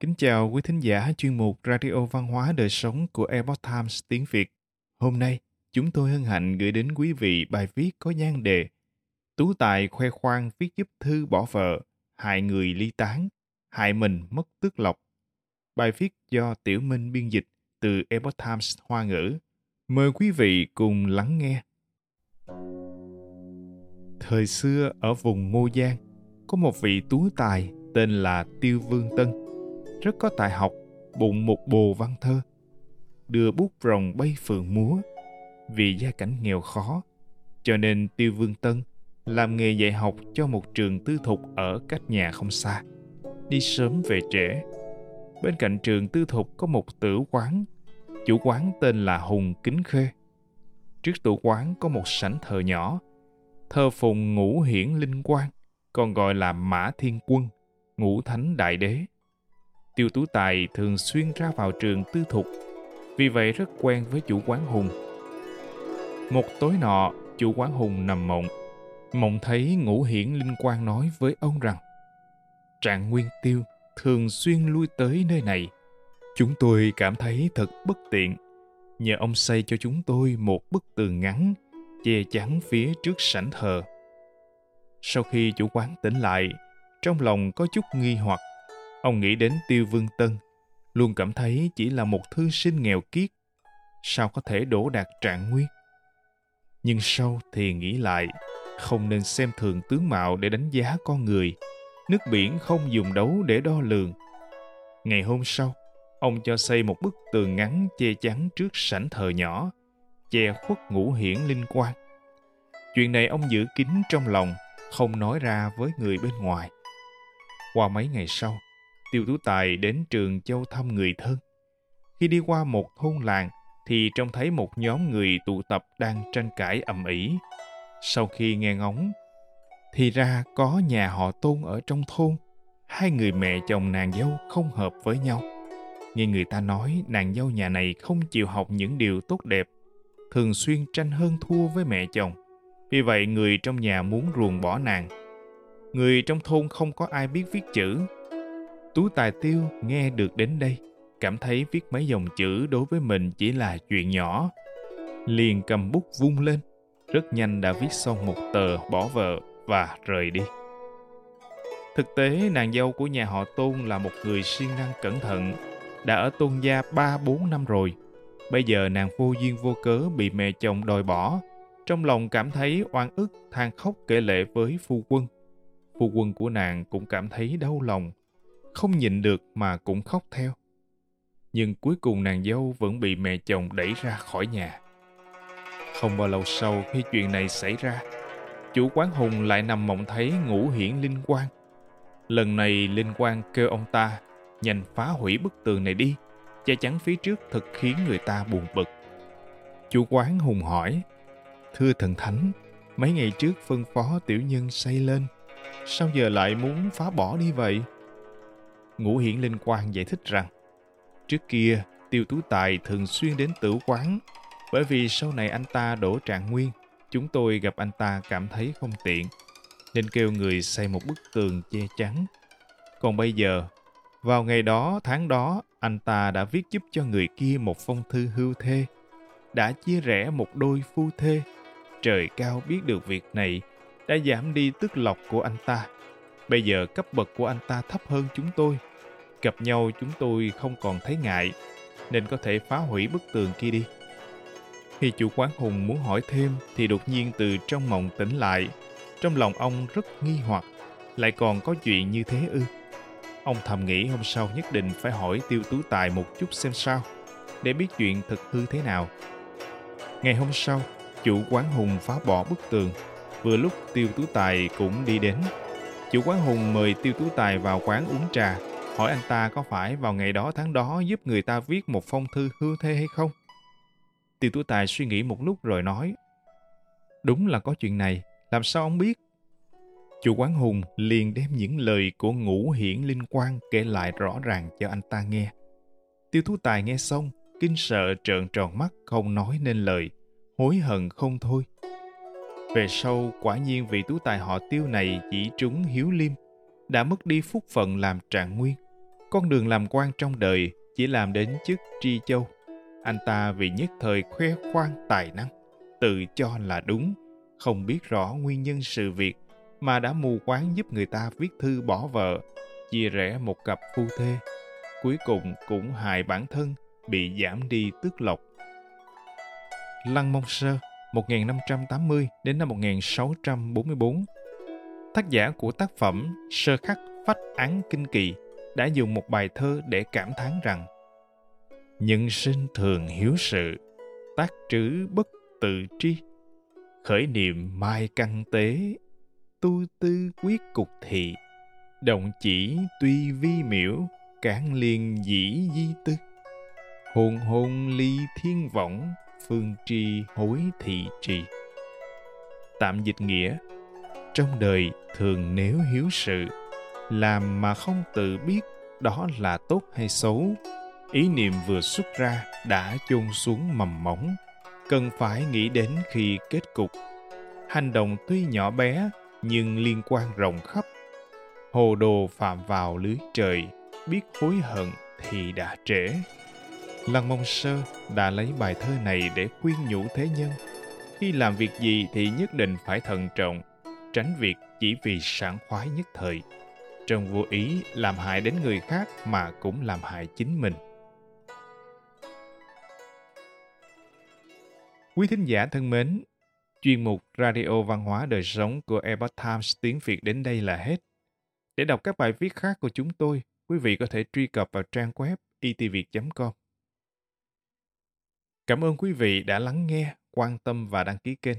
Kính chào quý thính giả chuyên mục Radio Văn hóa Đời Sống của Epoch Times tiếng Việt. Hôm nay, chúng tôi hân hạnh gửi đến quý vị bài viết có nhan đề Tú Tài khoe khoang viết giúp thư bỏ vợ, hại người ly tán, hại mình mất tước lộc. Bài viết do Tiểu Minh biên dịch từ Epoch Times Hoa ngữ. Mời quý vị cùng lắng nghe. Thời xưa ở vùng Ngô Giang, có một vị tú tài tên là Tiêu Vương Tân rất có tài học, bụng một bồ văn thơ. Đưa bút rồng bay phượng múa. Vì gia cảnh nghèo khó, cho nên Tiêu Vương Tân làm nghề dạy học cho một trường tư thục ở cách nhà không xa. Đi sớm về trễ. Bên cạnh trường tư thục có một tử quán. Chủ quán tên là Hùng Kính Khê. Trước tử quán có một sảnh thờ nhỏ, thờ phùng ngũ hiển linh quang, còn gọi là Mã Thiên Quân, ngũ thánh đại đế. Tiêu Tú Tài thường xuyên ra vào trường tư thục, vì vậy rất quen với chủ quán Hùng. Một tối nọ, chủ quán Hùng nằm mộng. Mộng thấy ngũ hiển linh quang nói với ông rằng Trạng Nguyên Tiêu thường xuyên lui tới nơi này. Chúng tôi cảm thấy thật bất tiện. Nhờ ông xây cho chúng tôi một bức tường ngắn che chắn phía trước sảnh thờ. Sau khi chủ quán tỉnh lại, trong lòng có chút nghi hoặc Ông nghĩ đến Tiêu Vương Tân, luôn cảm thấy chỉ là một thư sinh nghèo kiết, sao có thể đổ đạt trạng nguyên. Nhưng sau thì nghĩ lại, không nên xem thường tướng mạo để đánh giá con người, nước biển không dùng đấu để đo lường. Ngày hôm sau, ông cho xây một bức tường ngắn che chắn trước sảnh thờ nhỏ, che khuất ngũ hiển linh quan. Chuyện này ông giữ kín trong lòng, không nói ra với người bên ngoài. Qua mấy ngày sau, Tiêu Tú Tài đến trường châu thăm người thân. Khi đi qua một thôn làng, thì trông thấy một nhóm người tụ tập đang tranh cãi ầm ĩ. Sau khi nghe ngóng, thì ra có nhà họ tôn ở trong thôn. Hai người mẹ chồng nàng dâu không hợp với nhau. Nghe người ta nói nàng dâu nhà này không chịu học những điều tốt đẹp, thường xuyên tranh hơn thua với mẹ chồng. Vì vậy người trong nhà muốn ruồng bỏ nàng. Người trong thôn không có ai biết viết chữ, Tú Tài Tiêu nghe được đến đây, cảm thấy viết mấy dòng chữ đối với mình chỉ là chuyện nhỏ. Liền cầm bút vung lên, rất nhanh đã viết xong một tờ bỏ vợ và rời đi. Thực tế, nàng dâu của nhà họ Tôn là một người siêng năng cẩn thận, đã ở Tôn gia 3-4 năm rồi. Bây giờ nàng vô duyên vô cớ bị mẹ chồng đòi bỏ, trong lòng cảm thấy oan ức than khóc kể lệ với phu quân. Phu quân của nàng cũng cảm thấy đau lòng, không nhịn được mà cũng khóc theo. Nhưng cuối cùng nàng dâu vẫn bị mẹ chồng đẩy ra khỏi nhà. Không bao lâu sau khi chuyện này xảy ra, chủ quán Hùng lại nằm mộng thấy ngũ hiển linh quang. Lần này linh quang kêu ông ta nhanh phá hủy bức tường này đi, che chắn phía trước thật khiến người ta buồn bực. Chủ quán Hùng hỏi, Thưa thần thánh, mấy ngày trước phân phó tiểu nhân xây lên, sao giờ lại muốn phá bỏ đi vậy? Ngũ Hiển Linh Quang giải thích rằng trước kia Tiêu Tú Tài thường xuyên đến tử quán bởi vì sau này anh ta đổ trạng nguyên chúng tôi gặp anh ta cảm thấy không tiện nên kêu người xây một bức tường che chắn. Còn bây giờ, vào ngày đó, tháng đó, anh ta đã viết giúp cho người kia một phong thư hưu thê, đã chia rẽ một đôi phu thê. Trời cao biết được việc này, đã giảm đi tức lộc của anh ta. Bây giờ cấp bậc của anh ta thấp hơn chúng tôi, Gặp nhau chúng tôi không còn thấy ngại, nên có thể phá hủy bức tường kia đi. Khi chủ quán Hùng muốn hỏi thêm thì đột nhiên từ trong mộng tỉnh lại. Trong lòng ông rất nghi hoặc, lại còn có chuyện như thế ư. Ông thầm nghĩ hôm sau nhất định phải hỏi Tiêu Tú Tài một chút xem sao, để biết chuyện thực hư thế nào. Ngày hôm sau, chủ quán Hùng phá bỏ bức tường. Vừa lúc Tiêu Tú Tài cũng đi đến. Chủ quán Hùng mời Tiêu Tú Tài vào quán uống trà hỏi anh ta có phải vào ngày đó tháng đó giúp người ta viết một phong thư hư thê hay không? Tiêu Tú Tài suy nghĩ một lúc rồi nói, đúng là có chuyện này, làm sao ông biết? Chủ quán Hùng liền đem những lời của ngũ hiển linh quan kể lại rõ ràng cho anh ta nghe. Tiêu Tú Tài nghe xong, kinh sợ trợn tròn mắt không nói nên lời, hối hận không thôi. Về sau, quả nhiên vị tú tài họ tiêu này chỉ trúng hiếu liêm, đã mất đi phúc phận làm trạng nguyên. Con đường làm quan trong đời chỉ làm đến chức tri châu. Anh ta vì nhất thời khoe khoang tài năng, tự cho là đúng, không biết rõ nguyên nhân sự việc mà đã mù quáng giúp người ta viết thư bỏ vợ, chia rẽ một cặp phu thê. Cuối cùng cũng hại bản thân, bị giảm đi tước lộc. Lăng Mông Sơ 1580 đến năm 1644 Tác giả của tác phẩm Sơ khắc phách án kinh kỳ đã dùng một bài thơ để cảm thán rằng Nhân sinh thường hiếu sự, tác trữ bất tự tri, khởi niệm mai căn tế, tu tư quyết cục thị, động chỉ tuy vi miễu, cản liền dĩ di tư. Hồn hồn ly thiên võng, phương tri hối thị trì. Tạm dịch nghĩa, trong đời thường nếu hiếu sự, làm mà không tự biết đó là tốt hay xấu, ý niệm vừa xuất ra đã chôn xuống mầm móng, cần phải nghĩ đến khi kết cục. Hành động tuy nhỏ bé nhưng liên quan rộng khắp. Hồ đồ phạm vào lưới trời, biết hối hận thì đã trễ. Lăng Mông Sơ đã lấy bài thơ này để khuyên nhủ thế nhân. Khi làm việc gì thì nhất định phải thận trọng, tránh việc chỉ vì sảng khoái nhất thời. Trong vô ý làm hại đến người khác mà cũng làm hại chính mình. Quý thính giả thân mến, chuyên mục Radio Văn hóa Đời Sống của Epoch Times tiếng Việt đến đây là hết. Để đọc các bài viết khác của chúng tôi, quý vị có thể truy cập vào trang web itviet.com. Cảm ơn quý vị đã lắng nghe, quan tâm và đăng ký kênh.